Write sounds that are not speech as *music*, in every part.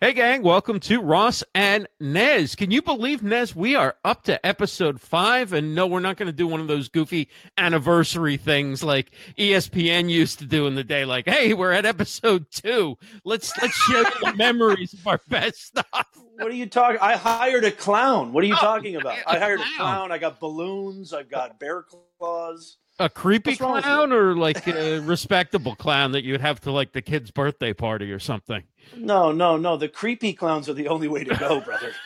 Hey, gang, welcome to Ross and Nez. Can you believe, Nez, we are up to episode five? And no, we're not going to do one of those goofy anniversary things like ESPN used to do in the day, like, hey, we're at episode two. Let's let's share the *laughs* memories of our best stuff. What are you talking? I hired a clown. What are you Oh, talking about? I hired a clown. clown. I got balloons. I've got bear claws. A creepy What's wrong with clown or like a respectable clown that you'd have to like the kid's birthday party or something? No, no, no. The creepy clowns are the only way to go, brother. *laughs*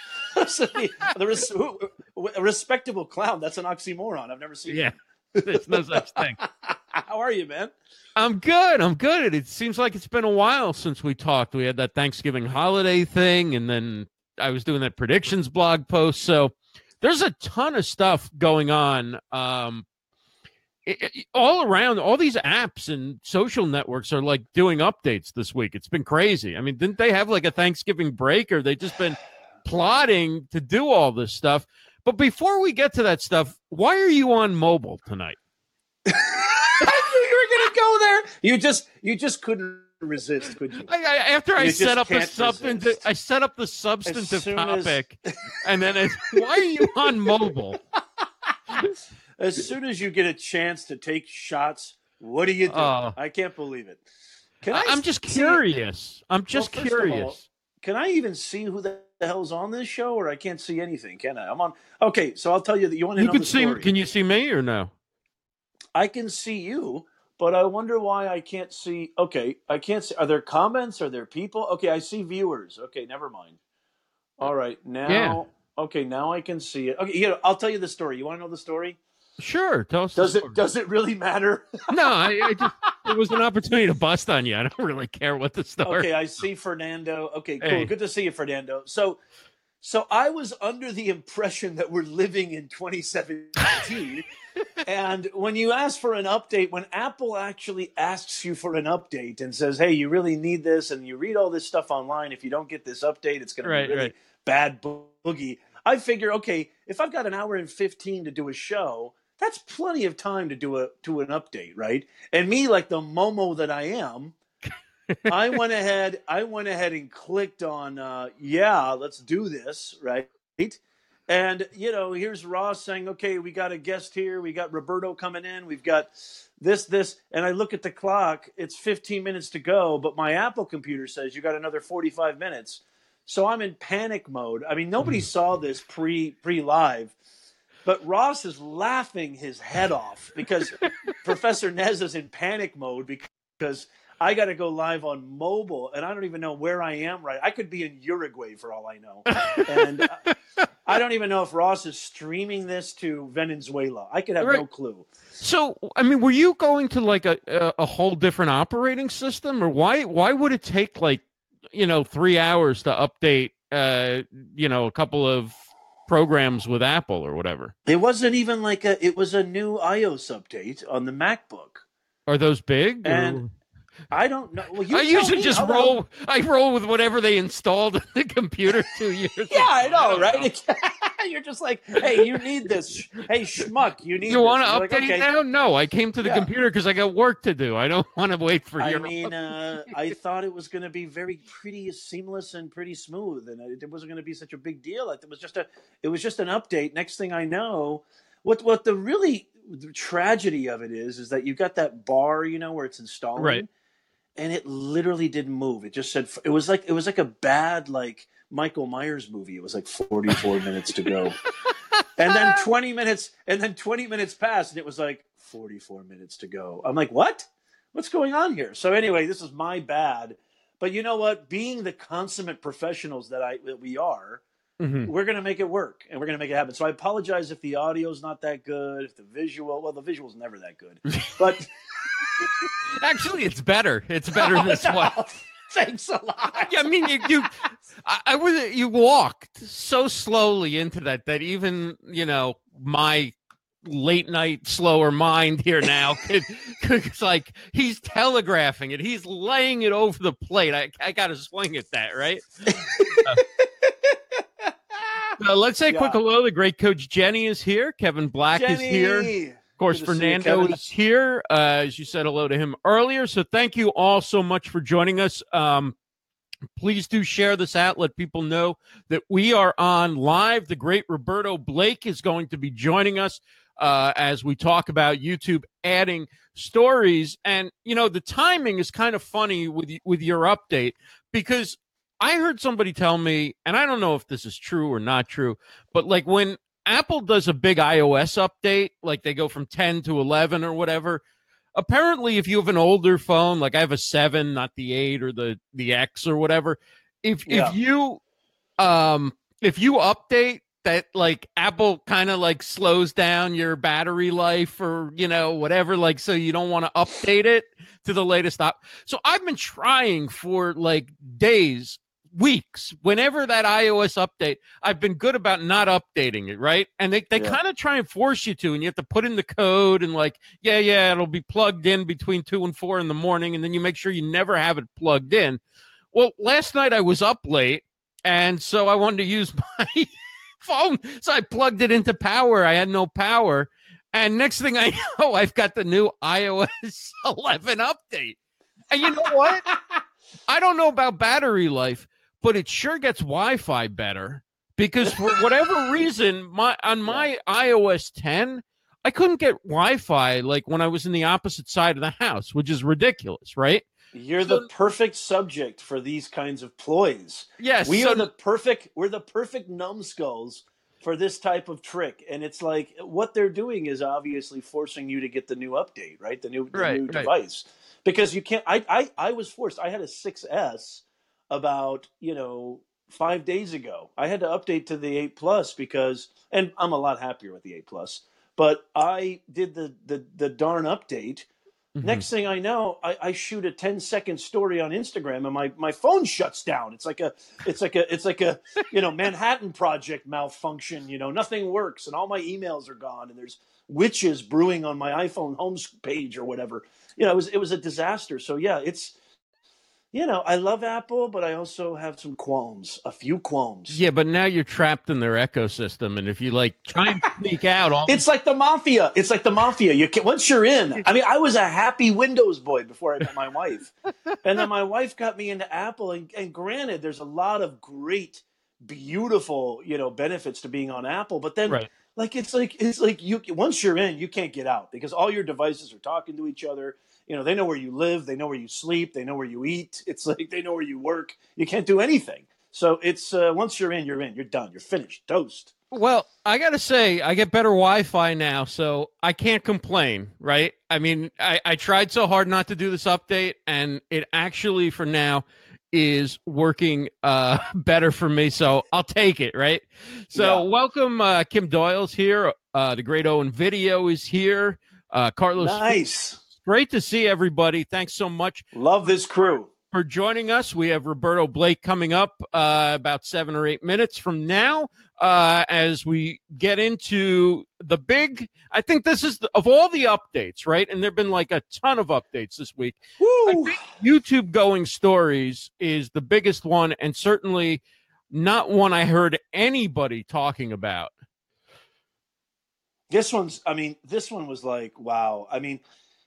So the, the res- a respectable clown. That's an oxymoron. I've never seen. Yeah, *laughs* there's no such thing. *laughs* How are you, man? I'm good. I'm good. It seems like it's been a while since we talked. We had that Thanksgiving holiday thing, and then I was doing that predictions blog post. So there's a ton of stuff going on. Um, it- it- all around, all these apps and social networks are like doing updates this week. It's been crazy. I mean, didn't they have like a Thanksgiving break, or they just been plotting to do all this stuff? But before we get to that stuff, why are you on mobile tonight? *laughs* I knew you were gonna go there. You just, you just couldn't resist, could you? I, I, after I You set up the substantive. I set up the substantive soon as- topic, and then it's, *laughs* why are you on mobile? *laughs* As soon as you get a chance to take shots, what do you do? Oh. I can't believe it. Can I, am just curious. I'm just first of all, curious. Can I even see who the hell's on this show, or I can't see anything? Can I? I'm on. Okay, so I'll tell you that you want to You know can the see. Can you see me or no? I can see you, but I wonder why I can't see. Okay, I can't see. Are there comments? Are there people? Okay, I see viewers. Okay, never mind. All right, now. Yeah. Okay, now I can see it. Okay, know, I'll tell you the story. You want to know the story? Sure. Tell us. Does it story. does it really matter? No, I, I *laughs* just it was an opportunity to bust on you. I don't really care what the story. Okay, I see Fernando. Okay, cool. Hey. Good to see you, Fernando. So, so I was under the impression that we're living in 2017, *laughs* and when you ask for an update, when Apple actually asks you for an update and says, "Hey, you really need this," and you read all this stuff online, if you don't get this update, it's going Right, to be really right. bad boogie. I figure, okay, if I've got an hour and 15 to do a show. That's plenty of time to do a to an update, right? And me, like the Momo that I am, *laughs* I went ahead. I went ahead and clicked on, uh, yeah, let's do this, right? And you know, here's Ross saying, "Okay, we got a guest here. We got Roberto coming in. We've got this, this." And I look at the clock; it's 15 minutes to go. But my Apple computer says you got another 45 minutes. So I'm in panic mode. I mean, nobody saw this pre pre live, but Ross is laughing his head off because *laughs* Professor Nez is in panic mode because I got to go live on mobile, and I don't even know where I am. Right, I could be in Uruguay for all I know, and uh, *laughs* I don't even know if Ross is streaming this to Venezuela. I could have no clue. So, I mean, were you going to like a, a a whole different operating system, or why why would it take like you know three hours to update uh you know a couple of programs with Apple or whatever? It wasn't even like a. It was a new iOS update on the MacBook. Are those big? or- And I don't know. Well, I usually just roll. I roll with whatever they installed in the computer *laughs* two years. Yeah, I know, don't right? *laughs* You're just like, hey, you need this. Hey, schmuck, you need. You want to update like, okay. now? No, I came to the Yeah. computer because I got work to do. I don't want to wait for you. I mean, uh, I thought it was going to be very pretty seamless and pretty smooth, and it, wasn't going to be such a big deal. Like, It was just a, it was just an update. Next thing I know, what what the really the tragedy of it is, is that you've got that bar, you know, where it's installing, Right. And it literally didn't move. It just said it was like it was like a bad like Michael Myers movie. It was like 44 minutes to go. And then *laughs* 20 minutes and then 20 minutes passed and it was like 44 minutes to go. I'm like, "What? What's going on here?" So anyway, this is my bad. But you know what? Being the consummate professionals that I that we are, Mhm. we're going to make it work and we're going to make it happen. So I apologize if the audio's not that good, if the visual, well, the visual's never that good. *laughs* But Actually, it's better. It's *laughs* better this way. Thanks a lot. Yeah, I mean, you, you I, I was, you walked so slowly into that that even you know my late night slower mind here now *laughs* could, could it's like he's telegraphing it. He's laying it over the plate. I, I got to swing at that, right? *laughs* Uh, let's say a quick hello. The great coach Jenny is here. Kevin Black is here. Course, Good Fernando is here. Uh, as you said hello to him earlier. So thank you all so much for joining us. Um, Please do share this out. Let people know that we are on live. The great Roberto Blake is going to be joining us uh, as we talk about YouTube adding stories. And you know, the timing is kind of funny with with your update because I heard somebody tell me, and I don't know if this is true or not true, but like when Apple does a big iOS update, like they go from 10 to 11 or whatever. Apparently, if you have an older phone, like I have a seven, not the eight or the the X or whatever, if yeah. if you um if you update that like Apple kind of like slows down your battery life or you know whatever like so you don't want to update it to the latest op. So I've been trying for like days weeks. Whenever that ios update i've been good about not updating it right? And they, they yeah. kind of try and force you to and you have to put in the code and like yeah yeah it'll be plugged in between two and four in the morning and then you make sure you never have it plugged in. Well last night i was up late and so i wanted to use *laughs* my phone so i plugged it into power. I had no power. And next thing i *laughs* know i've got the new ios *laughs* 11 update. And you know what? I don't know about battery life, but it sure gets Wi-Fi better because for whatever *laughs* reason, my on my iOS 10, I couldn't get Wi-Fi like when I was in the opposite side of the house, which is ridiculous, right? You're so, the perfect subject for these kinds of ploys. Yes, we so, are the perfect. We're the perfect numbskulls for this type of trick, and it's like what they're doing is obviously forcing you to get the new update, right? The new, the right, new right. device, because you can't. I, I I was forced. I had a 6S about you know five days ago. I had to update to the eight plus because, and I'm a lot happier with the eight plus. But I did the the the darn update. Mm-hmm. Next thing I know, I, I, shoot a 10 second story on Instagram and my, my phone shuts down. It's like a it's like a it's like a you know Manhattan Project malfunction. You know nothing works and all my emails are gone and there's witches brewing on my iPhone home page or whatever. You know it was it was a disaster. So yeah, it's you know, I love Apple, but I also have some qualms, a few qualms. Yeah, but now you're trapped in their ecosystem, and if you like try and *laughs* sneak out, all it's like the mafia. It's like the mafia. You can, once you're in. I mean, I was a happy Windows boy before I met my wife, and then my wife got me into Apple. And, and granted, there's a lot of great, beautiful, you know, benefits to being on Apple, but then. Right. Like it's like it's like you once you're in, you can't get out because all your devices are talking to each other you know they know where you live they know where you sleep they know where you eat. *laughs* It's like they know where you work. You can't do anything. So it's uh, once you're in you're in. You're done. You're finished. Toast. Well i gotta say i get better wi-fi now so i can't complain right? I mean I, I tried so hard not to do this update and it actually for now is working uh *laughs* better for me so i'll take it right? So yeah. welcome uh kim Doyal's here. Uh the great owen video is here. Uh carlos nice Great to see everybody. Thanks so much. Love this crew. For joining us. We have Roberto Blake coming up uh, about seven or eight minutes from now uh, as we get into the big. I think this is the, of all the updates, right? And there have been like a ton of updates this week. YouTube going stories is the biggest one, and certainly not one I heard anybody talking about. This one's, I mean, this one was like, wow. I mean,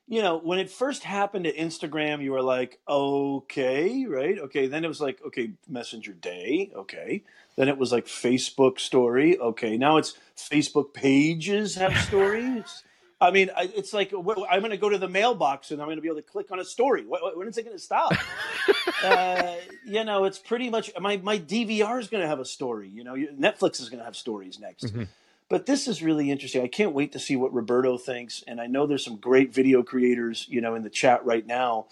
you know, when it first happened to Instagram, you were like, okay, right? Okay. Then it was like, okay, Messenger Day. Okay. Then it was like Facebook story. Okay. Now it's Facebook pages have stories. I mean, it's like I'm going to go to the mailbox and I'm going to be able to click on a story. When is it going to stop? *laughs* uh, you know, it's pretty much my my DVR is going to have a story. You know, Netflix is going to have stories next. Mm-hmm. But this is really interesting. I can't wait to see what Roberto thinks. And I know there's some great video creators, you know, in the chat right now.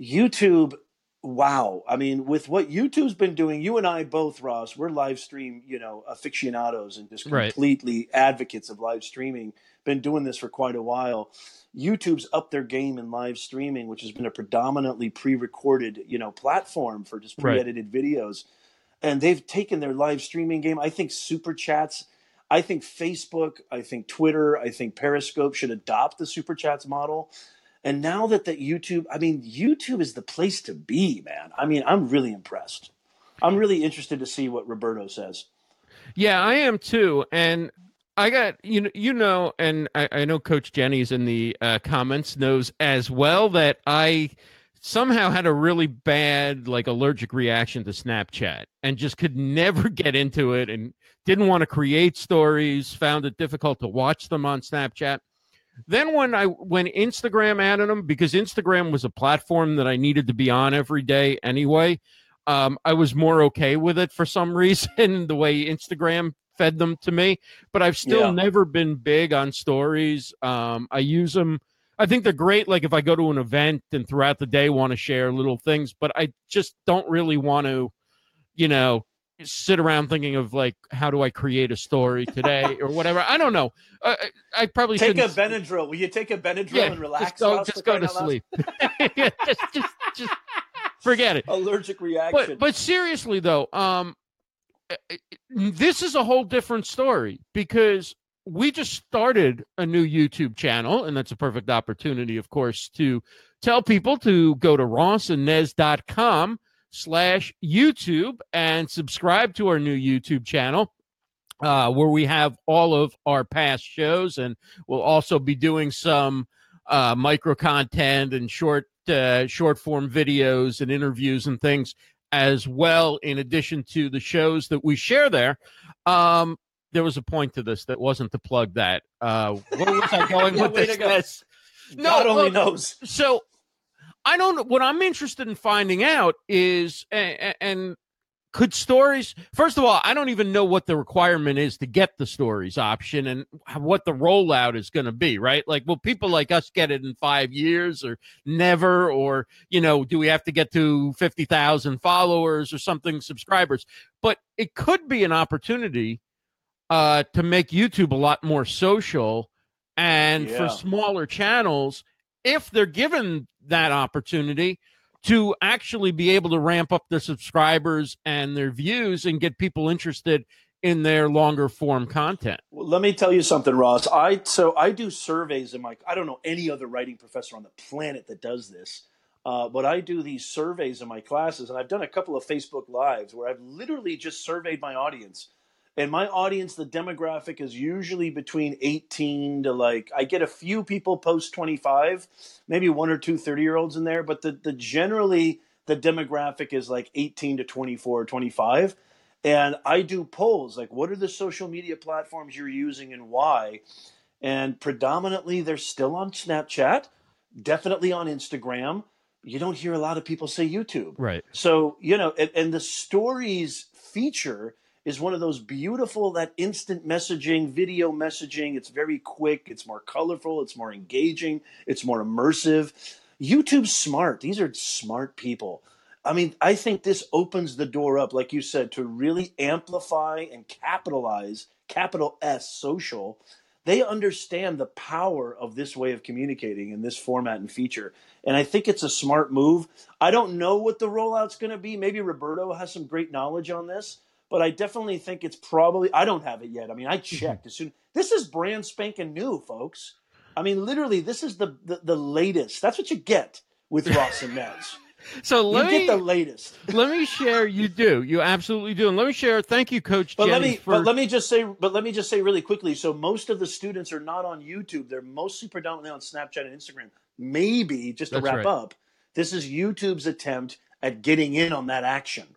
YouTube, wow. I mean, with what YouTube's been doing, you and I both, Ross, we're live stream, you know, aficionados and just completely right. advocates of live streaming. Been doing this for quite a while. YouTube's up their game in live streaming, which has been a predominantly pre-recorded, you know, platform for just pre-edited right. videos. And they've taken their live streaming game. I think super chats I think Facebook, I think Twitter, I think Periscope should adopt the super chats model. And now that that YouTube, I mean, YouTube is the place to be, man. I mean, I'm really impressed. I'm really interested to see what Roberto says. Yeah, I am too. And I got you know you know, and I, I know Coach Jenny's in the uh, comments knows as well that I somehow had a really bad like allergic reaction to Snapchat and just could never *laughs* get into it and didn't want to create stories, found it difficult to watch them on Snapchat. Then when I when Instagram added them because Instagram was a platform that I needed to be on every day anyway, um, I was more okay with it for some *laughs* reason the way Instagram fed them to me. But I've still Yeah. never been big on stories. Um, I use them. I think they're great. Like if I go to an event and throughout the day want to share little things, but I just don't really want to, you know, sit around thinking of like how do I create a story today or whatever. I don't know. I, I probably Take a shouldn't- Benadryl. Will you take a Benadryl Yeah, and relax? just go, just go to sleep. *laughs* Yeah, just, just, just forget it. Allergic reaction. But but seriously though, um, eh, eh, this is a whole different story because we just started a new YouTube channel, and that's a perfect opportunity, of course, to tell people to go to rossandnez.com slash YouTube and subscribe to our new YouTube channel. Uh, where we have all of our past shows, and we'll also be doing some uh, micro content and short uh, short form videos and interviews and things as well. In addition to the shows that we share there, um, there was a point to this that wasn't to plug that. Uh, where was I going *laughs* Yeah, with this? Yes. God only look, knows. so I don't. What I'm interested in finding out is, and, and could stories, first of all, I don't even know what the requirement is to get the stories option and what the rollout is going to be, right? Like, will people like us get it in five years or never? Or, you know, do we have to get to 50,000 followers or something, subscribers? But it could be an opportunity uh, to make YouTube a lot more social and for smaller channels if they're given that opportunity to actually be able to ramp up their subscribers and their views and get people interested in their longer form content. Well, let me tell you something, Ross. I so I do surveys in my. I don't know any other writing professor on the planet that does this, uh, but I do these surveys in my classes, and I've done a couple of Facebook lives where I've literally just surveyed my audience. And my audience, the demographic is usually between 18 to like, I get a few people post 25, maybe one or two 30 year olds in there, but the, the generally the demographic is like 18 to 24, 25. And I do polls like, what are the social media platforms you're using and why? And predominantly, they're still on Snapchat, definitely on Instagram. You don't hear a lot of people say YouTube. Right. So, you know, and, and the stories feature is one of those beautiful, that instant messaging, video messaging. It's very quick, it's more colorful, it's more engaging, it's more immersive. YouTube's smart. These are smart people. I mean, I think this opens the door up, like you said, to really amplify and capitalize, capital S, social. They understand the power of this way of communicating in this format and feature. And I think it's a smart move. I don't know what the rollout's going to be. Maybe Roberto has some great knowledge on this, but I definitely think it's probably, I don't have it yet. I mean, I mm-hmm. checked as soon. This is brand spanking new, folks. I mean, literally, this is the, the, the latest. That's what you get with Ross and Nez. *laughs* So You let get the latest. *laughs* let me share. You do. You absolutely do. And let me share. Thank you, Coach But let me for, but let me just say but let me just say really quickly. So most of the students are not on YouTube. They're mostly predominantly on Snapchat and Instagram. Maybe just to That's wrap right. up, this is YouTube's attempt at getting in on that action.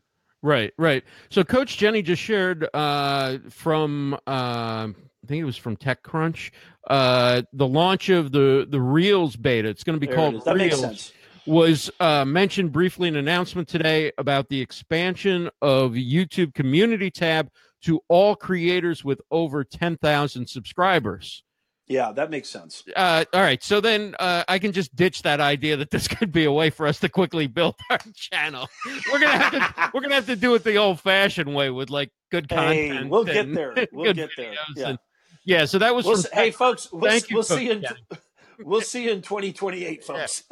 Right, right. So Coach Jenny just shared uh, from uh, I think it was from TechCrunch uh, the launch of the the Reels beta. It's going to be There called is. That makes Reels. sense. Was uh, mentioned briefly in an announcement today about the expansion of YouTube Community tab to all creators with over ten thousand subscribers. Yeah, that makes sense. Uh, all right, so then uh, I can just ditch that idea that this *laughs* could be a way for us to quickly build our *laughs* channel. We're gonna have to *laughs* we're gonna have to do it the old-fashioned way with like good Hey, content. we'll get there. We'll get there. Yeah. and- yeah. So that was We'll from hey folks, we'll, Thank you, we'll see you in Coach we'll see you in 2028, folks.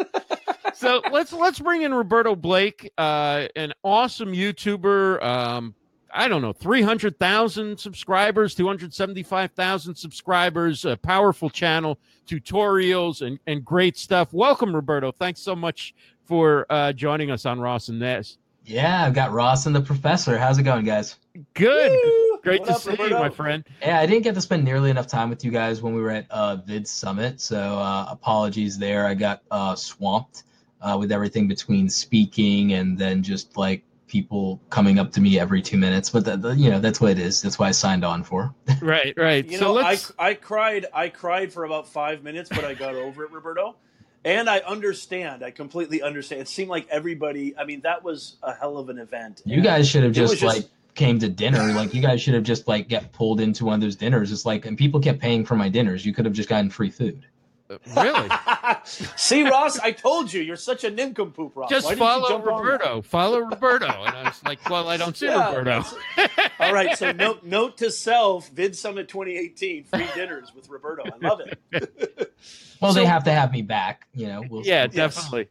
so let's let's bring in Roberto Blake, uh, an awesome YouTuber. Um, I don't know, three hundred thousand subscribers, two hundred seventy-five thousand subscribers, a powerful channel, tutorials, and and great stuff. Welcome, Roberto. Thanks so much for uh, joining us on Ross and Nez. Yeah, I've got Ross and the professor. How's it going, guys? Good, Woo! great What to up, see you, my friend. Yeah, I didn't get to spend nearly enough time with you guys when we were at uh, Vid Summit, so uh, apologies there. I got uh, swamped uh, with everything between speaking and then just like people coming up to me every two minutes. But the, the, you know that's what it is. That's why I signed on for. *laughs* right, right. You so know, I let's. I cried I cried for about five minutes, but I got over it, Roberto. And I understand. I completely understand. It seemed like everybody. I mean, that was a hell of an event. You guys should have just, just- like came to dinner. Like you guys should have just like get pulled into one of those dinners. It's like and people kept paying for my dinners. You could have just gotten free food. Really? *laughs* See, Ross, I told you, you're such a nincompoop, Ross. Just Why didn't you follow jump on? Roberto. Follow Roberto. And I was like, well, I don't see Yeah, Roberto. *laughs* All right, so note note to self: Vid Summit 2018, free dinners with Roberto. I love it. *laughs* Well, So- they have to have me back. You know. We'll, yeah, Yes. definitely.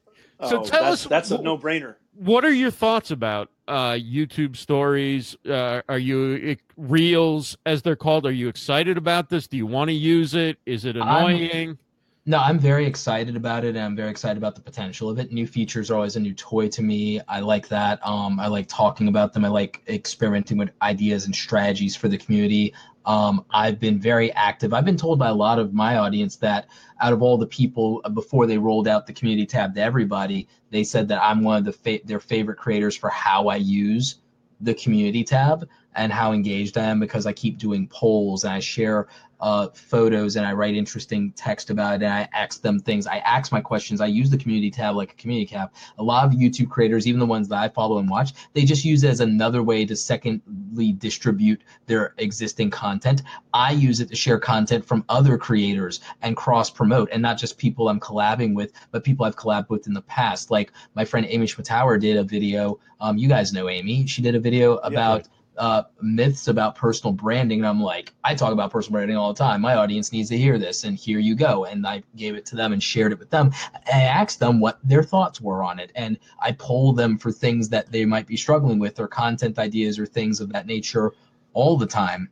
So Oh, tell that's, us- that's a no brainer. What are your thoughts about uh, YouTube stories? Uh, are you reels, as they're called? Are you excited about this? Do you want to use it? Is it I'm- annoying? No, I'm very excited about it, and I'm very excited about the potential of it. New features are always a new toy to me. I like that. Um, I like talking about them. I like experimenting with ideas and strategies for the community. Um, I've been very active. I've been told by a lot of my audience that out of all the people uh, before they rolled out the community tab to everybody, they said that I'm one of the fa- their favorite creators for how I use the community tab and how engaged I am because I keep doing polls and I share uh, photos and I write interesting text about it and I ask them things. I ask my questions. I use the community tab like a community tab. A lot of YouTube creators, even the ones that I follow and watch, they just use it as another way to secondly distribute their existing content. I use it to share content from other creators and cross promote, and not just people I'm collabing with, but people I've collabed with in the past. Like my friend Amy Schmittauer did a video. Um, you guys know Amy. She did a video about uh, myths about personal branding. And I'm like, I talk about personal branding all the time. My audience needs to hear this. And here you go. And I gave it to them and shared it with them. I asked them what their thoughts were on it. And I poll them for things that they might be struggling with or content ideas or things of that nature all the time.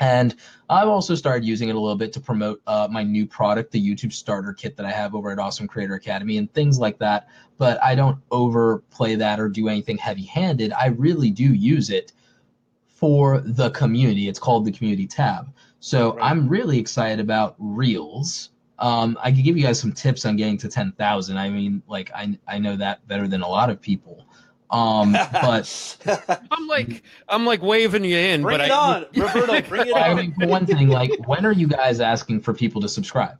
And I've also started using it a little bit to promote uh, my new product, the YouTube starter kit that I have over at Awesome Creator Academy and things like that. But I don't overplay that or do anything heavy handed. I really do use it for the community. It's called the community tab. So Right. I'm really excited about Reels. Um, I could give you guys some tips on getting to 10,000. I mean, like, I, I know that better than a lot of people. Um, *laughs* but I'm like, I'm like waving you in, bring but it I, on, Roberto. Bring it I on. mean, for one thing, like, when are you guys asking for people to subscribe?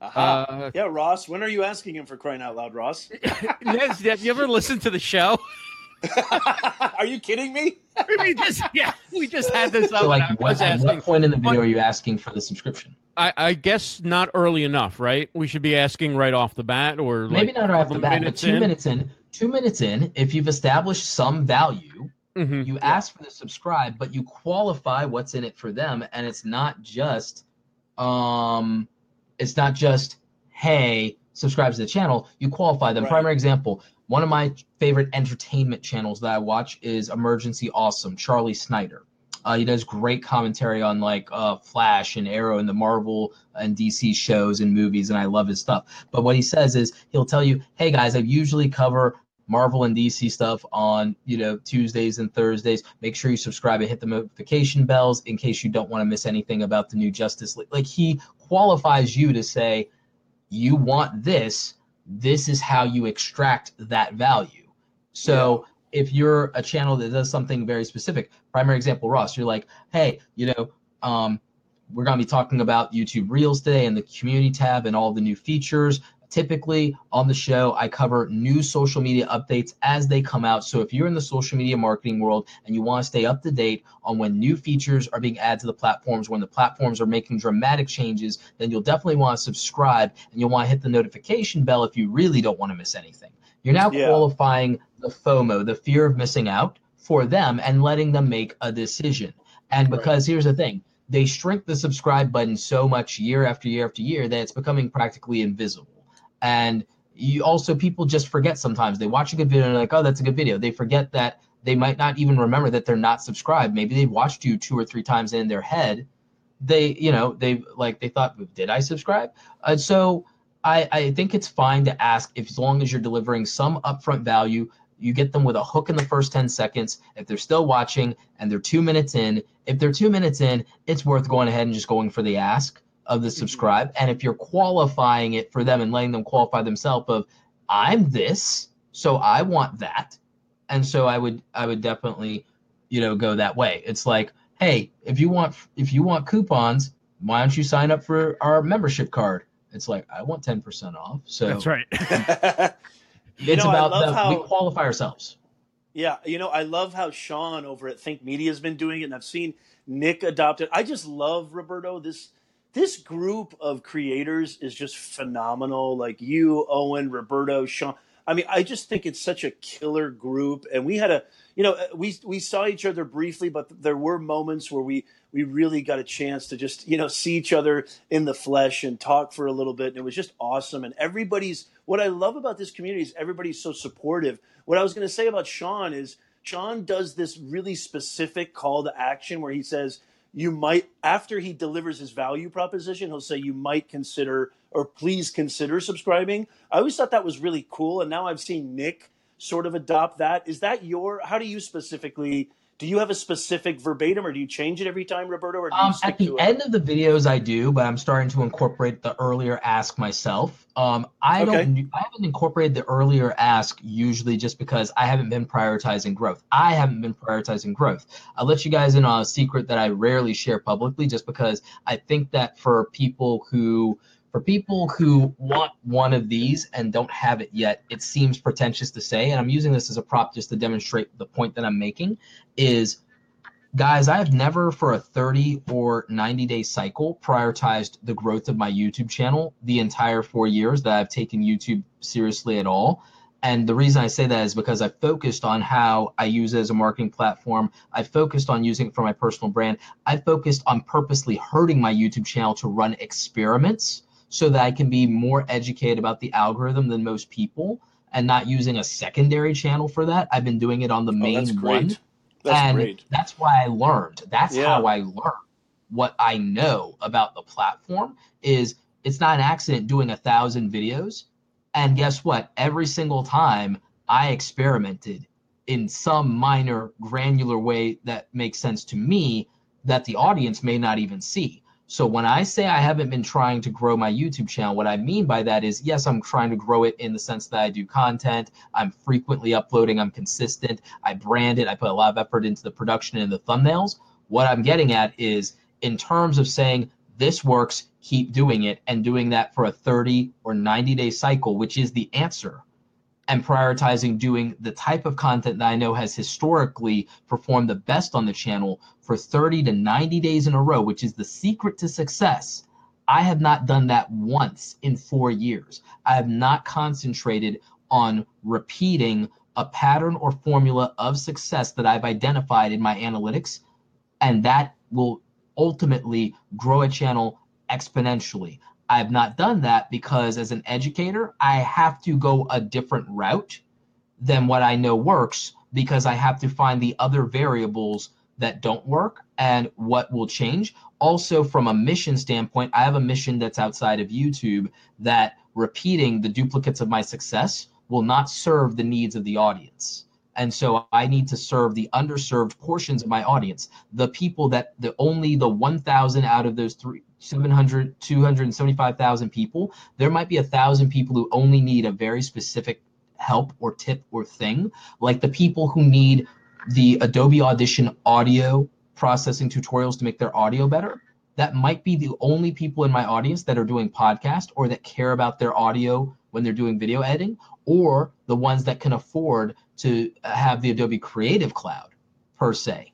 Aha. Uh, yeah, Ross. When are you asking him for crying out loud, Ross? *laughs* Nez, have you ever listened to the show? *laughs* are you kidding me? we just, yeah, we just had this up. So, like, what, was at what point in the video are you asking for the subscription? I, I guess not early enough, right? We should be asking right off the bat, or like Maybe not off the bat, but two in? minutes in. Two minutes in, if you've established some value, Mhm. you ask for the subscribe, but you qualify what's in it for them, and it's not just, um, it's not just, hey, subscribe to the channel. You qualify them. Right. Primary example. One of my favorite entertainment channels that I watch is Emergency Awesome, Charlie Schneider. Uh, he does great commentary on like uh, Flash and Arrow and the Marvel and DC shows and movies, and I love his stuff. But what he says is he'll tell you, "Hey guys, I usually cover Marvel and DC stuff on you know Tuesdays and Thursdays. Make sure you subscribe and hit the notification bells in case you don't want to miss anything about the new Justice League." Like he qualifies you to say, "You want this. This is how you extract that value." So if you're a channel that does something very specific, primary example, Ross, you're like, hey, you know, um, we're going to be talking about YouTube Reels today and the community tab and all the new features. Typically on the show, I cover new social media updates as they come out. So if you're in the social media marketing world and you want to stay up to date on when new features are being added to the platforms, when the platforms are making dramatic changes, then you'll definitely want to subscribe and you'll want to hit the notification bell if you really don't want to miss anything. You're now Yeah. qualifying the FOMO, the fear of missing out, for them and letting them make a decision. And because here's the thing, they shrink the subscribe button so much year after year after year that it's becoming practically invisible. And you also people just forget sometimes. They watch a good video and like, oh, that's a good video. They forget that they might not even remember that they're not subscribed. Maybe they watched you two or three times in their head. They, you know, they like they thought, did I subscribe? Uh, so I, I think it's fine to ask if as long as you're delivering some upfront value, you get them with a hook in the first 10 seconds. If they're still watching and they're two minutes in, if they're two minutes in, it's worth going ahead and just going for the ask of the subscribe. And if you're qualifying it for them and letting them qualify themselves of I'm this, so I want that. And so I would I would definitely, you know, go that way. It's like, hey, if you want if you want coupons, why don't you sign up for our membership card? It's like I want 10% off. So That's right. *laughs* You it's know, about love the, how- we qualify ourselves. Yeah, you know, I love how Sean over at Think Media has been doing it, and I've seen Nick adopt it. I just love Roberto. This this group of creators is just phenomenal. Like you, Owen, Roberto, Sean. I mean, I just think it's such a killer group, and we had a, you know, we we saw each other briefly, but there were moments where we we really got a chance to just you know see each other in the flesh and talk for a little bit, and it was just awesome. And everybody's what I love about this community is everybody's so supportive. What I was going to say about Sean is Sean does this really specific call to action where he says you might after he delivers his value proposition he'll say you might consider or please consider subscribing. I always thought that was really cool and now i've seen nick sort of adopt that. Is that your how do you specifically do you have a specific verbatim or do you change it every time roberto or do you Um, at the end of the videos, I do, but I'm starting to incorporate the earlier ask myself. Um, I Okay. don't, I haven't incorporated the earlier ask usually just because I haven't been prioritizing growth. I haven't been prioritizing growth. I'll let you guys in on a secret that I rarely share publicly, just because I think that for people who for people who want one of these and don't have it yet, it seems pretentious to say, and I'm using this as a prop just to demonstrate the point that I'm making, is guys, I've never for a 30 or 90 day cycle prioritized the growth of my YouTube channel the entire four years that I've taken YouTube seriously at all. And the reason I say that is because I focused on how I use it as a marketing platform. I focused on using it for my personal brand. I focused on purposely hurting my YouTube channel to run experiments so that I can be more educated about the algorithm than most people and not using a secondary channel for that. I've been doing it on the oh, main that's one great that's and great that's why I learned. That's Yeah. how I learned. What I know about the platform is it's not an accident doing a thousand videos. And guess what? Every single time I experimented in some minor granular way that makes sense to me that the audience may not even see. So when I say I haven't been trying to grow my YouTube channel, what I mean by that is yes, I'm trying to grow it in the sense that I do content, I'm frequently uploading, I'm consistent, I brand it, I put a lot of effort into the production and the thumbnails. What I'm getting at is in terms of saying this works, keep doing it and doing that for a 30 or 90 day cycle, which is the answer. And prioritizing doing the type of content that I know has historically performed the best on the channel for 30 to 90 days in a row, which is the secret to success. I have not done that once in four years. I have not concentrated on repeating a pattern or formula of success that I've identified in my analytics, and that will ultimately grow a channel exponentially. I have not done that because as an educator, I have to go a different route than what I know works because I have to find the other variables that don't work and what will change. Also, from a mission standpoint, I have a mission that's outside of YouTube that repeating the duplicates of my success will not serve the needs of the audience. And so I need to serve the underserved portions of my audience, the people that the only the 1,000 out of those three, 700, 275,000 people, there might be a thousand people who only need a very specific help or tip or thing, like the people who need the Adobe Audition audio processing tutorials to make their audio better. That might be the only people in my audience that are doing podcast or that care about their audio when they're doing video editing, or the ones that can afford to have the Adobe Creative Cloud per se.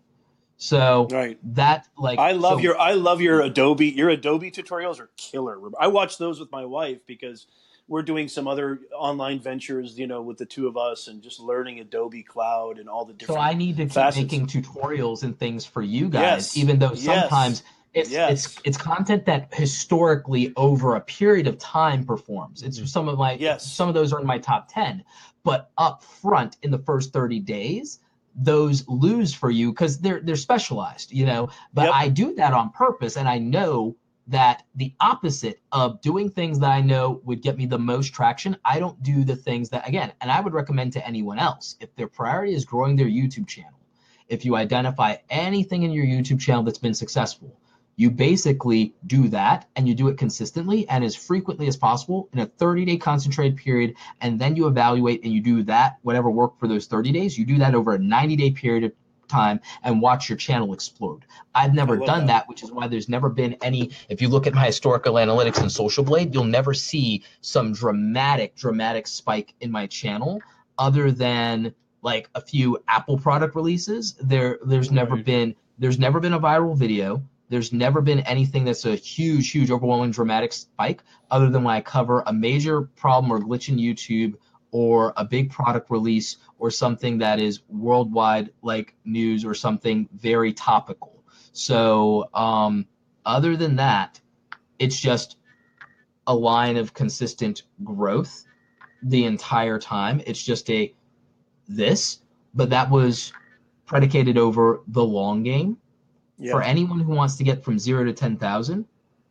So right that like I love so- your I love your Adobe your Adobe tutorials are killer. I watch those with my wife because we're doing some other online ventures, you know, with the two of us and just learning Adobe Cloud and all the different. So. I need to keep making tutorials and things for you guys, Yes. even though Yes. sometimes it's Yes. it's it's content that historically over a period of time performs. It's mm-hmm. some of my Yes. some of those are in my top ten, but up front in the first thirty days, those lose for you because they're they're specialized, you know. But Yep. I do that on purpose, and I know that the opposite of doing things that I know would get me the most traction, I don't do the things that again, and I would recommend to anyone else if their priority is growing their YouTube channel. If you identify anything in your YouTube channel that's been successful, You basically do that and you do it consistently and as frequently as possible in a 30 day concentrated period. And then you evaluate and you do that, whatever worked for those 30 days, you do that over a 90 day period of time and watch your channel explode. I've never done that. that. which is why there's never been any. If you look at my historical analytics in Social Blade, you'll never see some dramatic, dramatic spike in my channel other than like a few Apple product releases. There, there's right. never mm-hmm. been there's never been a viral video. There's never been anything that's a huge, huge, overwhelming, dramatic spike, other than when I cover a major problem or glitch in YouTube or a big product release or something that is worldwide, like news or something very topical. So, um, other than that, it's just a line of consistent growth the entire time. It's just a this, but that was predicated over the long game. Yeah. For anyone who wants to get from zero to 10,000,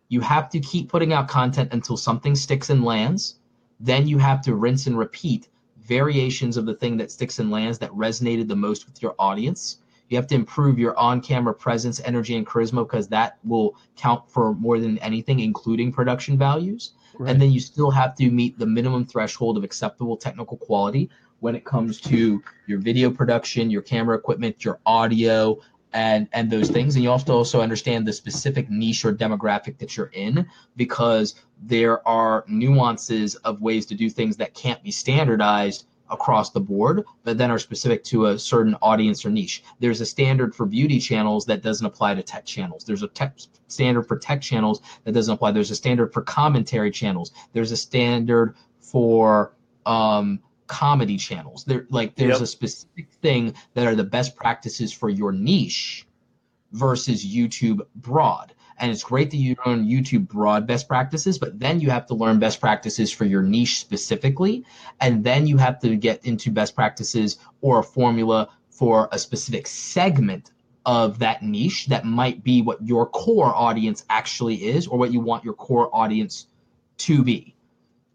you have to keep putting out content until something sticks and lands. Then you have to rinse and repeat variations of the thing that sticks and lands that resonated the most with your audience. You have to improve your on camera presence, energy, and charisma because that will count for more than anything, including production values. Right. And then you still have to meet the minimum threshold of acceptable technical quality when it comes to your video production, your camera equipment, your audio, and and those things. And you have to also understand the specific niche or demographic that you're in because there are nuances of ways to do things that can't be standardized across the board, but then are specific to a certain audience or niche. There's a standard for beauty channels that doesn't apply to tech channels. There's a tech standard for tech channels that doesn't apply. There's a standard for commentary channels. There's a standard for um, comedy channels. There like there's yep. a specific thing that are the best practices for your niche versus YouTube broad. And it's great that you learn YouTube broad best practices, but then you have to learn best practices for your niche specifically. And then you have to get into best practices or a formula for a specific segment of that niche that might be what your core audience actually is or what you want your core audience to be.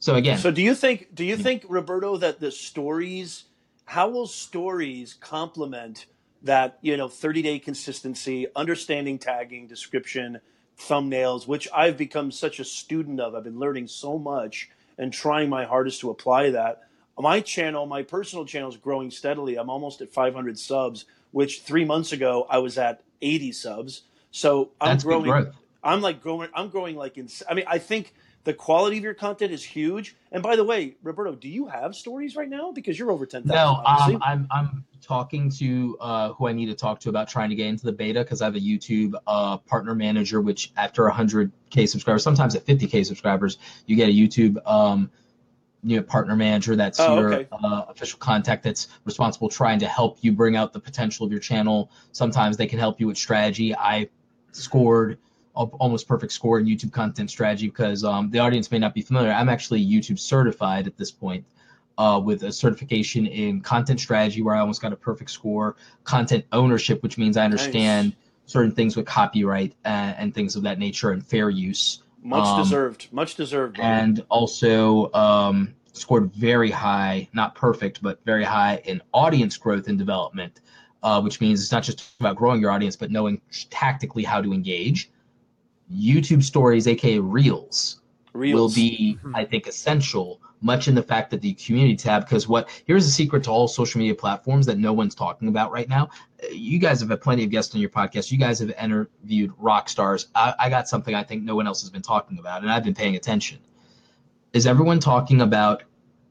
So again, so do you think do you think Roberto that the stories how will stories complement that you know 30 day consistency, understanding tagging, description, thumbnails, which I've become such a student of. I've been learning so much and trying my hardest to apply that. My channel, my personal channel is growing steadily. I'm almost at 500 subs, which 3 months ago I was at 80 subs. So I'm That's growing I'm like growing I'm growing like in I mean I think the quality of your content is huge. And by the way, Roberto, do you have stories right now? Because you're over ten thousand. No, um, I'm I'm talking to uh, who I need to talk to about trying to get into the beta because I have a YouTube uh, partner manager. Which after 100k subscribers, sometimes at 50k subscribers, you get a YouTube. Um, you know, partner manager that's oh, your okay. uh, official contact that's responsible trying to help you bring out the potential of your channel sometimes they can help you with strategy i scored almost perfect score in YouTube content strategy because um, the audience may not be familiar. I'm actually YouTube certified at this point uh, with a certification in content strategy where I almost got a perfect score, content ownership, which means I understand nice. certain things with copyright and, and, things of that nature and fair use. Much um, deserved. Much deserved. Buddy. And also um, scored very high, not perfect, but very high in audience growth and development. Uh, which means it's not just about growing your audience, but knowing tactically how to engage YouTube stories, aka Reels, Reels. will be, hmm. I think, essential. Much in the fact that the community tab, because what here's a secret to all social media platforms that no one's talking about right now. You guys have had plenty of guests on your podcast. You guys have interviewed rock stars. I, I got something I think no one else has been talking about, and I've been paying attention. Is everyone talking about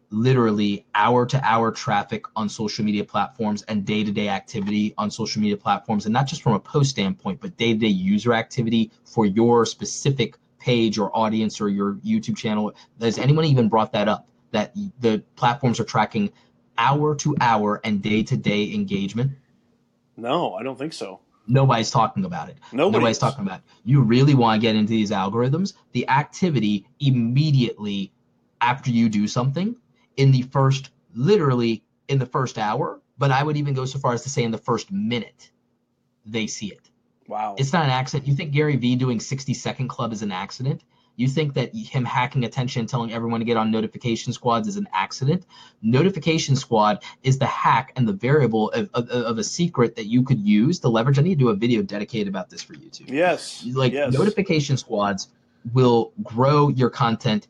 literally hour to hour traffic on social media platforms and day to day activity on social media platforms. And not just from a post standpoint, but day to day user activity for your specific page or audience or your YouTube channel. Has anyone even brought that up? That the platforms are tracking hour to hour and day to day engagement? No, I don't think so. Nobody's talking about it. Nobody Nobody's is. talking about it. You really want to get into these algorithms. The activity immediately after you do something in the first, literally in the first hour, but I would even go so far as to say in the first minute, they see it. Wow. It's not an accident. You think Gary Vee doing 60 Second Club is an accident? You think that him hacking attention and telling everyone to get on notification squads is an accident? Notification squad is the hack and the variable of, of, of a secret that you could use to leverage. I need to do a video dedicated about this for YouTube. Yes. Like yes. notification squads will grow your content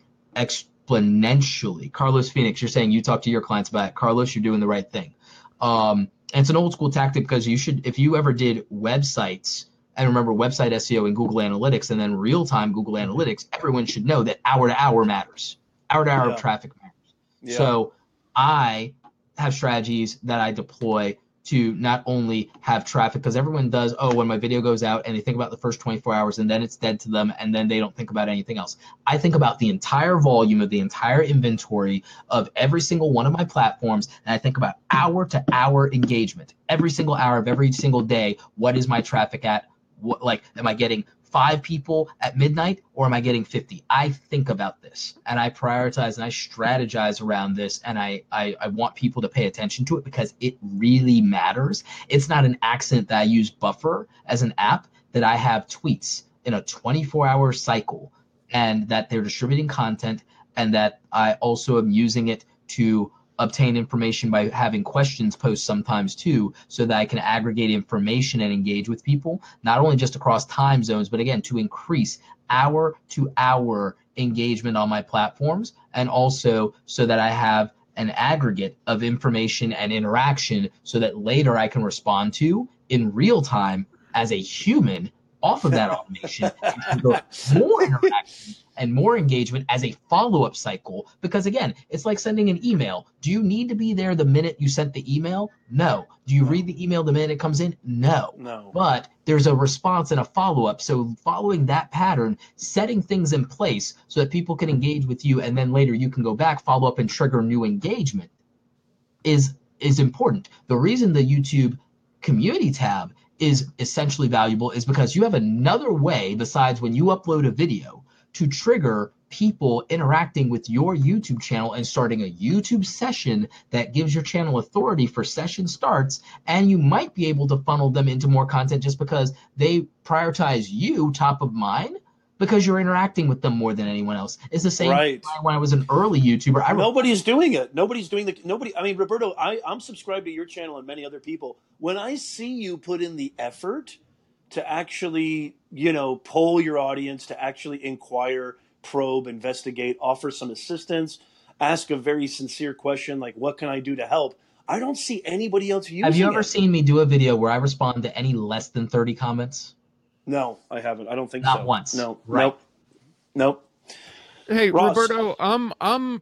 exponentially. Carlos Phoenix, you're saying you talk to your clients about it. Carlos, you're doing the right thing. Um, and it's an old school tactic because you should, if you ever did websites, and remember website SEO and Google Analytics, and then real time Google Analytics, everyone should know that hour to hour matters. Hour to hour Yeah. traffic matters. Yeah. So I have strategies that I deploy to not only have traffic because everyone does oh when my video goes out and they think about the first 24 hours and then it's dead to them and then they don't think about anything else. I think about the entire volume of the entire inventory of every single one of my platforms and i think about hour to hour engagement. Every single hour of every single day what is my traffic at? What like am i getting five people at midnight or am I getting 50? I think about this and I prioritize and I strategize around this and I, I, I want people to pay attention to it because it really matters. It's not an accident that I use Buffer as an app that I have tweets in a 24 hour cycle and that they're distributing content and that I also am using it to obtain information by having questions posed sometimes too, so that I can aggregate information and engage with people, not only just across time zones, but again, to increase hour to hour engagement on my platforms, and also so that I have an aggregate of information and interaction so that later I can respond to in real time as a human off of that automation more interaction and more engagement as a follow-up cycle. Because again it's like sending an email. Do you need to be there the minute you sent the email? No. Do you read the email the minute it comes in? No. No. but there's a response and a follow-up. So following that pattern setting things in place so that people can engage with you and then later you can go back follow up and trigger new engagement is is important. The reason the youtube community tab is essentially valuable is because you have another way besides when you upload a video to trigger people interacting with your YouTube channel and starting a YouTube session that gives your channel authority for session starts. And you might be able to funnel them into more content just because they prioritize you top of mind because you're interacting with them more than anyone else. It's the same Right. when I was an early YouTuber. I Nobody's doing it. Nobody's doing the nobody. I mean, Roberto, I, I'm subscribed to your channel and many other people. When I see you put in the effort to actually, you know, poll your audience, to actually inquire, probe, investigate, offer some assistance, ask a very sincere question like, "What can I do to help?" I don't see anybody else using have you ever it. seen me do a video where I respond to any less than 30 comments? No, I haven't. I don't think Not so. once. No. Right. Nope. Nope. Hey, Ross. Roberto, I'm I'm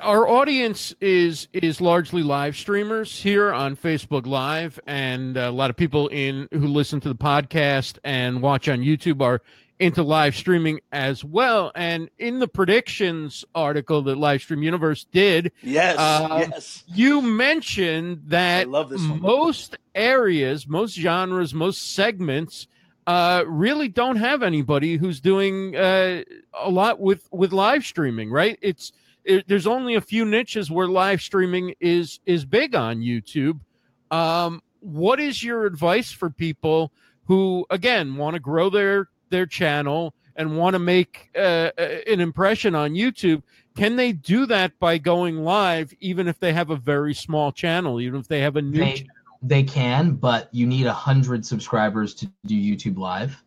our audience is is largely live streamers here on Facebook Live, and a lot of people in who listen to the podcast and watch on YouTube are into live streaming as well. And in the predictions article that Livestream Universe did, Yes. Um, yes. you mentioned that most areas, most genres, most segments uh, really don't have anybody who's doing uh, a lot with with live streaming. Right? It's it, there's only a few niches where live streaming is is big on YouTube. Um, what is your advice for people who, again, want to grow their their channel and want to make uh, an impression on YouTube? Can they do that by going live, even if they have a very small channel, even if they have a new They, channel? they can, but you need a hundred subscribers to do YouTube Live,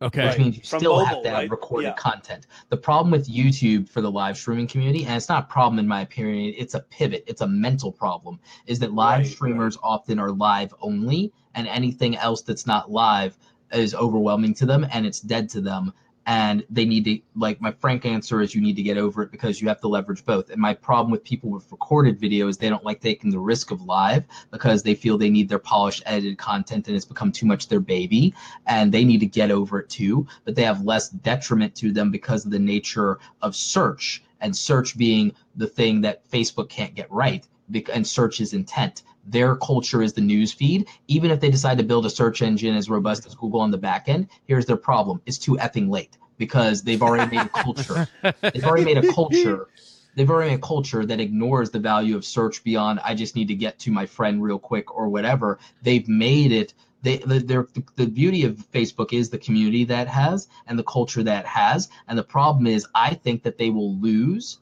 Okay. which means you From still have mobile, to have right? recorded Yeah. content. The problem with YouTube for the live streaming community, and it's not a problem in my opinion, it's a pivot, it's a mental problem, is that live Right, streamers often are live only, and anything else that's not live is overwhelming to them and it's dead to them. And they need to, like, my frank answer is you need to get over it because you have to leverage both. And my problem with people with recorded videos, they don't like taking the risk of live because they feel they need their polished, edited content and it's become too much their baby and they need to get over it too. But they have less detriment to them because of the nature of search and search being the thing that Facebook can't get right. And search is intent. Their culture is the news feed. Even if they decide to build a search engine as robust as Google on the back end, here's their problem: it's too effing late because they've already made a culture. They've already made a culture. They've already made a culture that ignores the value of search beyond I just need to get to my friend real quick or whatever. They've made it they the, the beauty of Facebook is the community that has and the culture that has. And the problem is, I think that they will lose.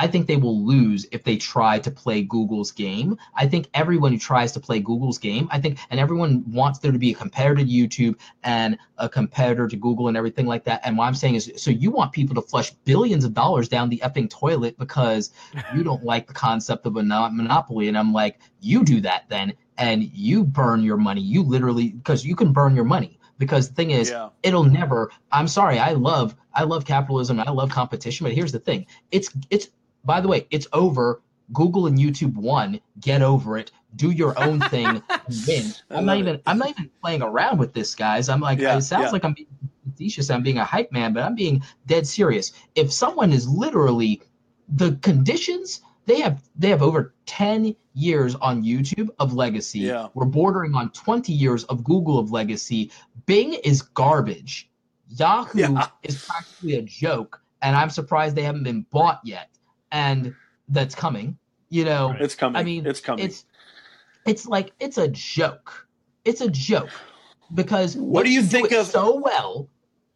I think they will lose if they try to play Google's game. I think everyone who tries to play Google's game, I think, and everyone wants there to be a competitor to YouTube and a competitor to Google and everything like that. And what I'm saying is, so you want people to flush billions of dollars down the effing toilet because *laughs* you don't like the concept of a monopoly. And I'm like, you do that then, and you burn your money. You literally, because you can burn your money. Because the thing is, Yeah. it'll never. I'm sorry, I love, I love capitalism. I love competition. But here's the thing: it's, it's. By the way, it's over. Google and YouTube won. Get over it. Do your own thing. *laughs* win. I'm not even. it. I'm not even playing around with this, guys. I'm like, Yeah, it sounds yeah. like I'm being facetious. I'm being a hype man, but I'm being dead serious. If someone is literally the conditions they have, they have over 10 years on YouTube of legacy. Yeah. We're bordering on 20 years of Google of legacy. Bing is garbage. Yahoo Yeah. is practically a joke, and I'm surprised they haven't been bought yet. And that's coming. You know, It's coming. I mean, it's coming. it's it's like it's a joke. It's a joke because What do once you do think it of- so well?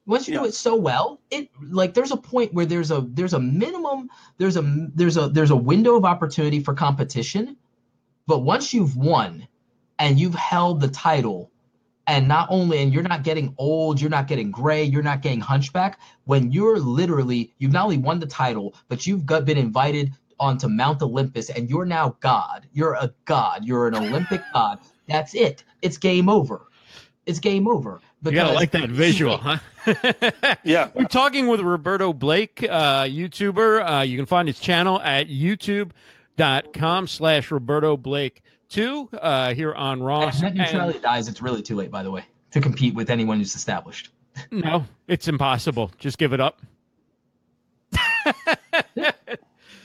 Once you do it so well, it like there's a point where there's a there's a minimum there's a there's a there's a window of opportunity for competition, but once you've won and you've held the title and not only and you're not getting old you're not getting gray you're not getting hunchback. When you're literally you've not only won the title but you've got been invited onto mount olympus and you're now god. You're a god. You're an olympic god. That's it. It's game over. It's game over. You gotta like that visual, huh? *laughs* yeah. We're talking with Roberto Blake, uh, YouTuber. Uh, you can find his channel at youtube.com slash Roberto Blake 2 uh, here on Ross. if net And- neutrality dies it's really too late by the way to compete with anyone who's established *laughs* no, it's impossible. Just give it up. *laughs*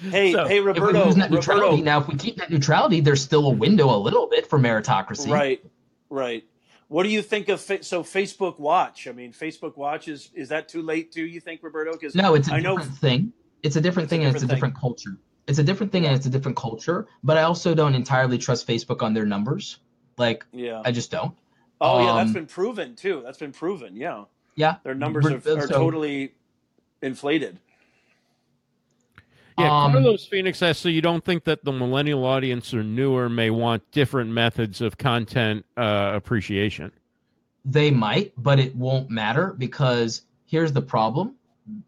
Hey, So, hey, if we Roberto. lose net neutrality Roberto. now if we keep net neutrality there's still a window a little bit for meritocracy Right, right. What do you think of fa- so Facebook Watch? I mean, Facebook Watch is is that too late too? You think, Roberto? Because No, it's a I know- thing. It's a different It's a thing and it's a different different culture. It's a different thing and it's a different culture. But I also don't entirely trust Facebook on their numbers. Like yeah. I just don't. Oh yeah, that's been proven too. That's been proven. Yeah, Yeah. their numbers are, are so- totally inflated. Yeah, Um, Carlos Phoenix asks, so you don't think that the millennial audience or newer may want different methods of content uh, appreciation? They might, but it won't matter because here's the problem.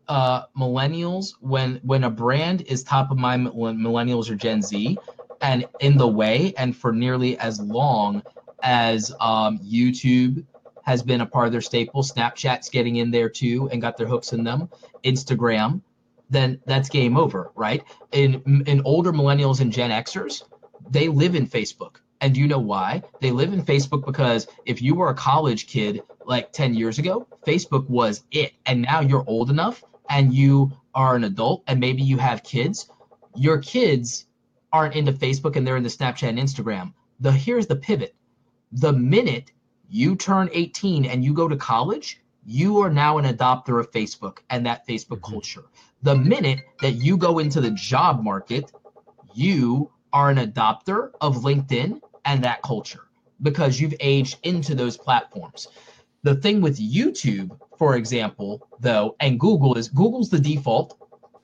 Uh, millennials, when when a brand is top of mind, when millennials or Gen Z, and in the way, and for nearly as long as um, YouTube has been a part of their staple, Snapchat's getting in there too and got their hooks in them, Instagram, then that's game over, right? In in older millennials and Gen Xers, they live in Facebook. And do you know why? They live in Facebook because if you were a college kid like 10 years ago, Facebook was it. And now you're old enough and you are an adult and maybe you have kids. Your kids aren't into Facebook and they're into Snapchat and Instagram. The here's the pivot. The minute you turn 18 and you go to college, you are now an adopter of Facebook and that Facebook Mhm. culture. The minute that you go into the job market, you are an adopter of LinkedIn and that culture because you've aged into those platforms. The thing with YouTube, for example, though, and Google is Google's the default.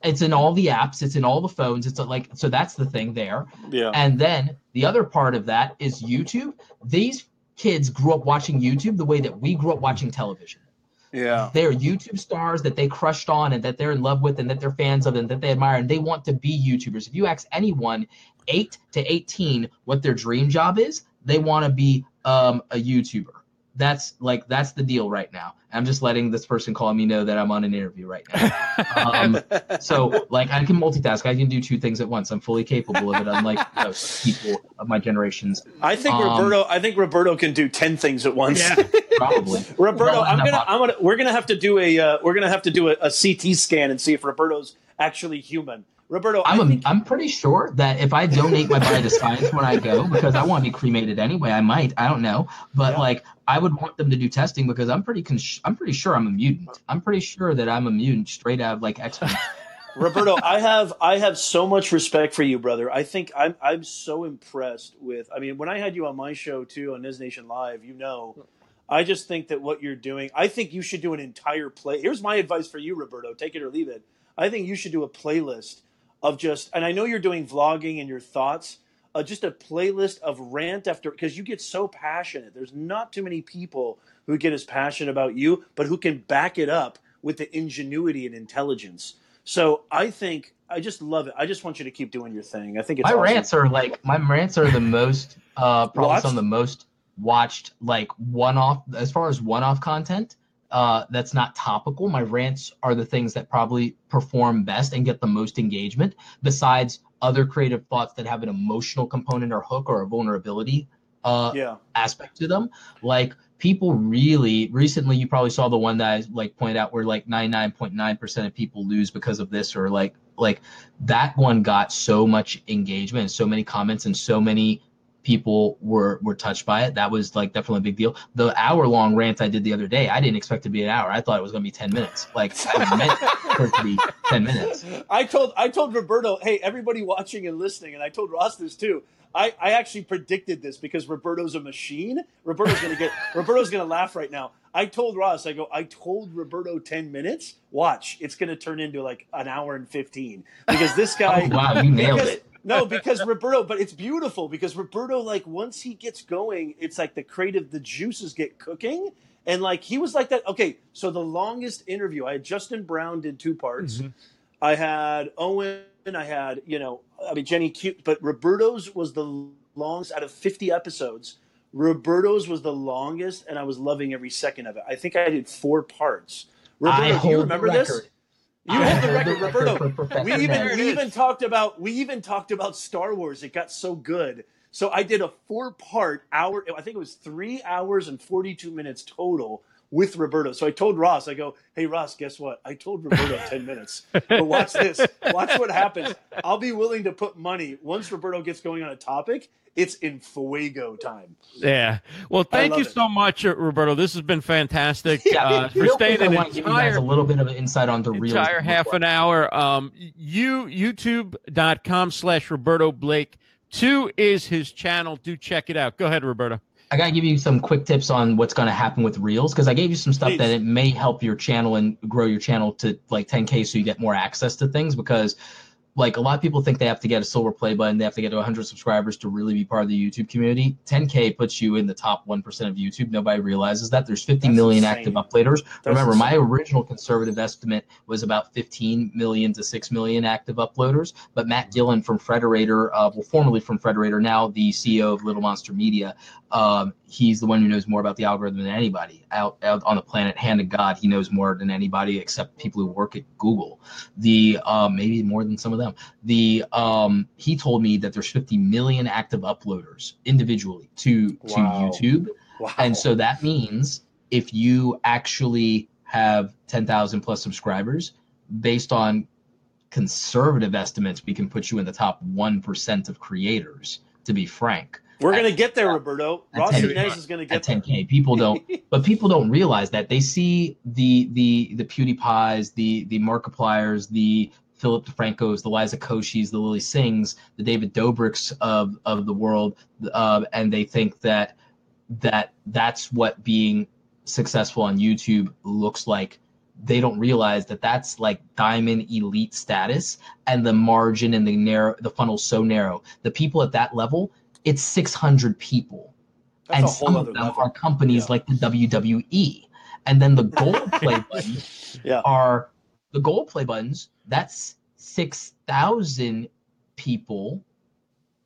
It's in all the apps, it's in all the phones. It's like so that's the thing there. Yeah, And then the other part of that is YouTube. These kids grew up watching YouTube the way that we grew up watching television. Yeah, They're YouTube stars that they crushed on and that they're in love with and that they're fans of and that they admire and they want to be YouTubers. If you ask anyone 8 to 18 what their dream job is, they want to be um, a YouTuber. That's like that's the deal right now. I'm just letting this person call me know that I'm on an interview right now. Um, so like I can multitask. I can do two things at once. I'm fully capable of it. Unlike *laughs* most people of my generations, I think um, Roberto. I think Roberto can do ten things at once. Yeah. *laughs* probably. Roberto, Well, I'm enough gonna, I'm gonna, we're gonna have to do a, uh, we're gonna have to do a, a CT scan and see if Roberto's actually human. Roberto, I'm I a, think, I'm pretty sure that if I donate my body to science when I go, because I want to be cremated anyway, I might. I don't know, but Yeah. like I would want them to do testing because I'm pretty con- I'm pretty sure I'm a mutant. I'm pretty sure that I'm a mutant straight out of like X Men. *laughs* *laughs* Roberto, I have I have so much respect for you, brother. I think I'm I'm so impressed with. I mean, when I had you on my show too on Nez Nation Live, you know, I just think that what you're doing. I think you should do an entire play. Here's my advice for you, Roberto. Take it or leave it. I think you should do a playlist of just, and I know you're doing vlogging and your thoughts. Uh, just a playlist of rant after because you get so passionate. There's not too many people who get as passionate about you, but who can back it up with the ingenuity and intelligence. So I think I just love it. I just want you to keep doing your thing. I think it's my awesome. rants are like my rants are the most uh probably Watched? some of the most watched like one off as far as one off content uh that's not topical my rants are the things that probably perform best and get the most engagement besides other creative thoughts that have an emotional component or hook or a vulnerability uh Yeah. aspect to them. Like people really recently, you probably saw the one that I like pointed out where like 99.9% of people lose because of this, or like like that one got so much engagement and so many comments and so many people were were touched by it. That was like definitely a big deal. The hour long rant I did the other day, I didn't expect it to be an hour. I thought it was gonna be 10 minutes. Like I meant for it to be 10 minutes. I told I told Roberto, hey, everybody watching and listening, and I told Ross this too. I, I actually predicted this because Roberto's a machine. Roberto's gonna get *laughs* Roberto's gonna laugh right now. I told Ross, I go, I told Roberto ten minutes. Watch, it's gonna turn into like an hour and fifteen because this guy. Oh, wow, you nailed because, it. No, because Roberto, but it's beautiful because Roberto, like once he gets going, it's like the creative, the juices get cooking, and like he was like that. Okay, so the longest interview I had Justin Brown did two parts. Mhm. I had Owen. I had you know, I mean Jenny Cute, but Roberto's was the longest out of fifty episodes. Roberto's was the longest, and I was loving every second of it. I think I did four parts. Roberto, I do you remember this? You hold the record, Roberto. We even we even talked about we even talked about Star Wars. It got so good. So I did a four part hour. I think it was three hours and forty two minutes total with Roberto. So I told Ross, I go, hey Ross, guess what? I told Roberto *laughs* ten minutes. But watch this. Watch what happens. I'll be willing to put money once Roberto gets going on a topic. It's in fuego time. Yeah. Well, thank you it. so much, uh, Roberto. This has been fantastic. *laughs* Yeah, uh, for staying quick, I an want to give you guys entire a little bit of an insight onto real The entire half an hour. Um, you youtube.com slash Roberto Blake. Two is his channel. Do check it out. Go ahead, Roberto. I gotta give you some quick tips on what's gonna happen with Reels because I gave you some stuff Please. that it may help your channel and grow your channel to like 10k so you get more access to things because like a lot of people think they have to get a silver play button, they have to get to 100 subscribers to really be part of the YouTube community. 10k puts you in the top 1% of YouTube. Nobody realizes that. There's 50 That's million insane. active uploaders. That's Remember, my original conservative estimate was about 15 million to 6 million active uploaders. But Matt Gielen from Frederator, uh, well, formerly from Frederator, now the CEO of Little Monster Media, um, he's the one who knows more about the algorithm than anybody out, out on the planet. Hand to God, he knows more than anybody except people who work at Google. The um, maybe more than some of them. The um, he told me that there's 50 million active uploaders individually to to YouTube. Wow. And so that means if you actually have 10,000 plus subscribers, based on conservative estimates, we can put you in the top 1% of creators, to be frank. we're gonna get there, Roberto. Ross 10K. Inez is gonna At get there. 10K, people don't, *laughs* but people don't realize that they see the the the PewDiePies, the the Markipliers, the Philip DeFrancos, the Liza Koshys, the Lilly Singhs, the David Dobrik's of of the world, uh, and they think that that that's what being successful on YouTube looks like. They don't realize that that's like diamond elite status, and the margin and the narrow, the funnel's so narrow. The people at that level, it's 600 people That's and some of them level. are companies Yeah. like the WWE. And then the gold play *laughs* Yeah. are the gold play buttons. That's six thousand people.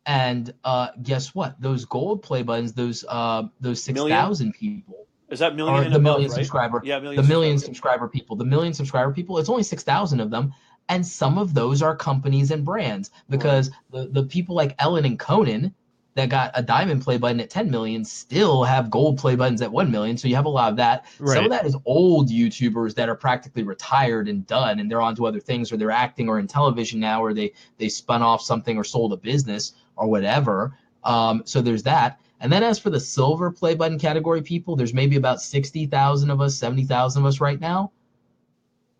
And uh, guess what? Those gold play buttons, those uh, those six Million? thousand people, Is that million the above, million right? subscriber, Yeah, million the million subscriber people, the million subscriber people. It's only six thousand of them, and some of those are companies and brands because the the people like Ellen and Conan that got a diamond play button at 10 million still have gold play buttons at 1 million. So you have a lot of that. Some of that is old YouTubers that are practically retired and done and they're on to other things or they're acting or in television now or they they spun off something or sold a business or whatever. Um, so there's that. And then as for the silver play button category people, there's maybe about 60,000 of us, 70,000 of us right now.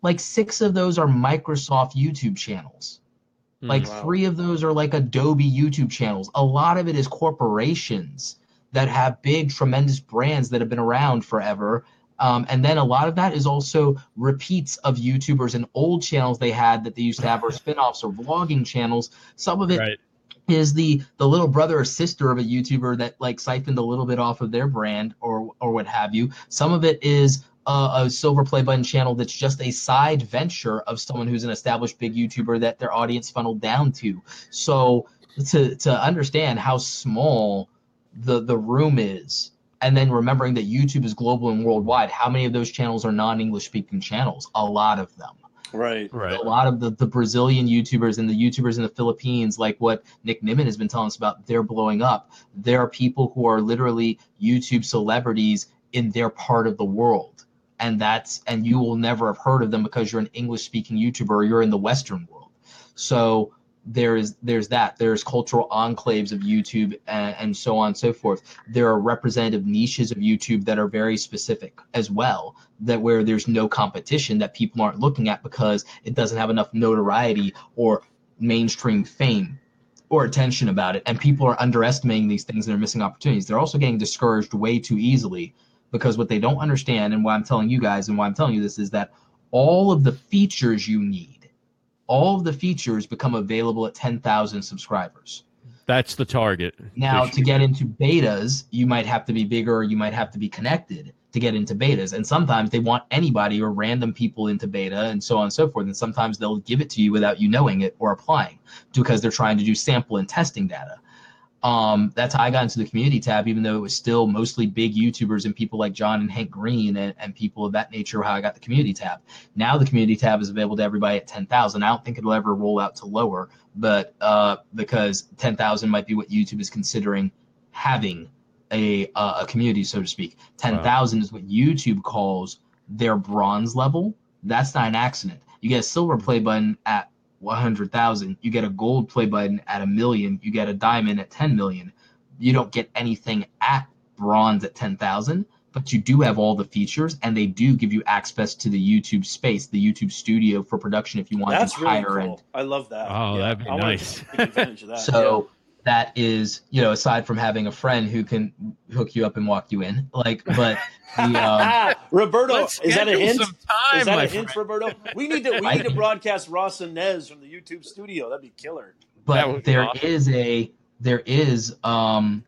like six of those are Microsoft YouTube channels. Like Wow. three of those are like Adobe YouTube channels. A lot of it is corporations that have big, tremendous brands that have been around forever. Um, and then a lot of that is also repeats of YouTubers and old channels they had that they used to have, or *laughs* spin-offs or vlogging channels. Some of it right. is the the little brother or sister of a YouTuber that like siphoned a little bit off of their brand or or what have you. Some of it is a, a silver play button channel that's just a side venture of someone who's an established big YouTuber that their audience funneled down to. So to to understand how small the the room is and then remembering that YouTube is global and worldwide, how many of those channels are non-English speaking channels? A lot of them Right. Right. a lot of the, the Brazilian YouTubers and the YouTubers in the Philippines, like what Nick Nimmin has been telling us about, they're blowing up. There are people who are literally YouTube celebrities in their part of the world. And that's and you will never have heard of them because you're an English speaking YouTuber you're in the Western world. So there is there's that. There's cultural enclaves of YouTube and, and so on and so forth. There are representative niches of YouTube that are very specific as well that where there's no competition that people aren't looking at because it doesn't have enough notoriety or mainstream fame or attention about it and people are underestimating these things and they're missing opportunities they're also getting discouraged way too easily because what they don't understand and why i'm telling you guys and why i'm telling you this is that all of the features you need all of the features become available at 10,000 subscribers That's the target. now, to get into betas, you might have to be bigger, or you might have to be connected to get into betas. And sometimes they want anybody or random people into beta and so on and so forth. And sometimes they'll give it to you without you knowing it or applying because they're trying to do sample and testing data. Um, that's how I got into the community tab, even though it was still mostly big YouTubers and people like John and Hank Green and, and people of that nature, how I got the community tab. Now the community tab is available to everybody at 10,000. I don't think it'll ever roll out to lower, but uh, because 10,000 might be what YouTube is considering having a uh, a community, so to speak. 10,000 is what YouTube calls their bronze level. That's not an accident. You get a silver play button at 100,000. You get a gold play button at a million. You get a diamond at 10 million. You don't get anything at bronze at 10,000, but you do have all the features and they do give you access to the YouTube space, the YouTube studio for production if you want That's to really higher cool. end. I love that. Oh, that'd be I nice. take advantage of that. So that is, you know, aside from having a friend who can hook you up and walk you in, like, but the, *laughs* um, yeah. Roberto, Let's is that a schedule hint? some time, Is that my a hint. Roberto? We need to we I- need to *laughs* broadcast Ross and Nez from the YouTube studio. That'd be killer. But be there awesome. is a there is um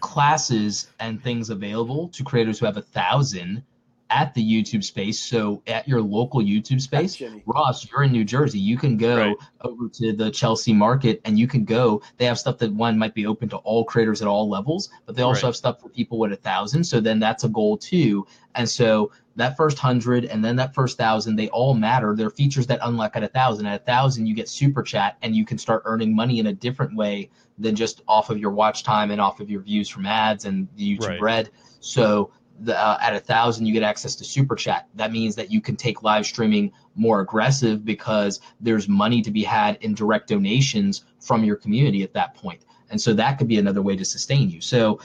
classes and things available to creators who have a thousand at the YouTube space. So at your local YouTube space, Ross, you're in New Jersey. You can go Right. over to the Chelsea market and you can go. They have stuff that one might be open to all creators at all levels, but they also Right. have stuff for people with a thousand. So then that's a goal too. And so that first hundred and then that first thousand, they all matter. They're features that unlock at a thousand. At a thousand, you get super chat and you can start earning money in a different way than just off of your watch time and off of your views from ads and the YouTube Right. Red. So the, uh, at a thousand, you get access to super chat. That means that you can take live streaming more aggressive because there's money to be had in direct donations from your community at that point. And so that could be another way to sustain you. So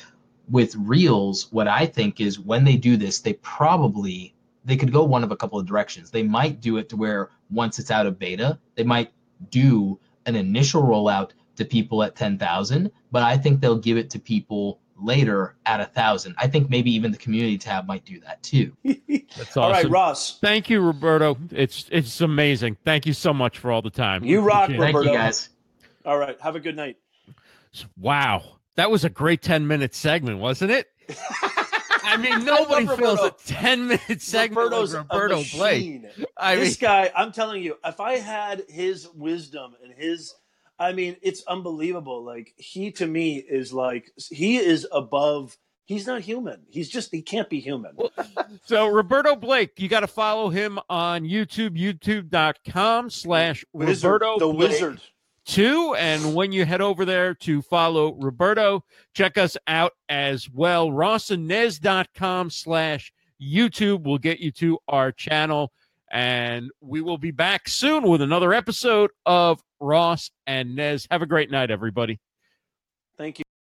with reels what i think is when they do this they probably they could go one of a couple of directions they might do it to where once it's out of beta they might do an initial rollout to people at 10,000 but i think they'll give it to people later at a thousand i think maybe even the community tab might do that too *laughs* That's awesome. All right, Ross. Thank you, Roberto. It's it's amazing. Thank you so much for all the time. You rock, Appreciate it. thank Roberto. you guys All right. Have a good night. Wow, that was a great ten minute segment, wasn't it? *laughs* I mean, nobody love feels a ten minute segment Roberto's like a Roberto Blake. machine. I mean, this guy, I'm telling you, if I had his wisdom and his, I mean, it's unbelievable. Like he to me is like he is above. He's not human. He's just he can't be human. so Roberto Blake, you got to follow him on YouTube, youtube.com slash Wizard, Roberto the Blake wizard. two. And when you head over there to follow Roberto, check us out as well. RossandNez.com slash YouTube will get you to our channel. And we will be back soon with another episode of Ross and Nez. Have a great night, everybody.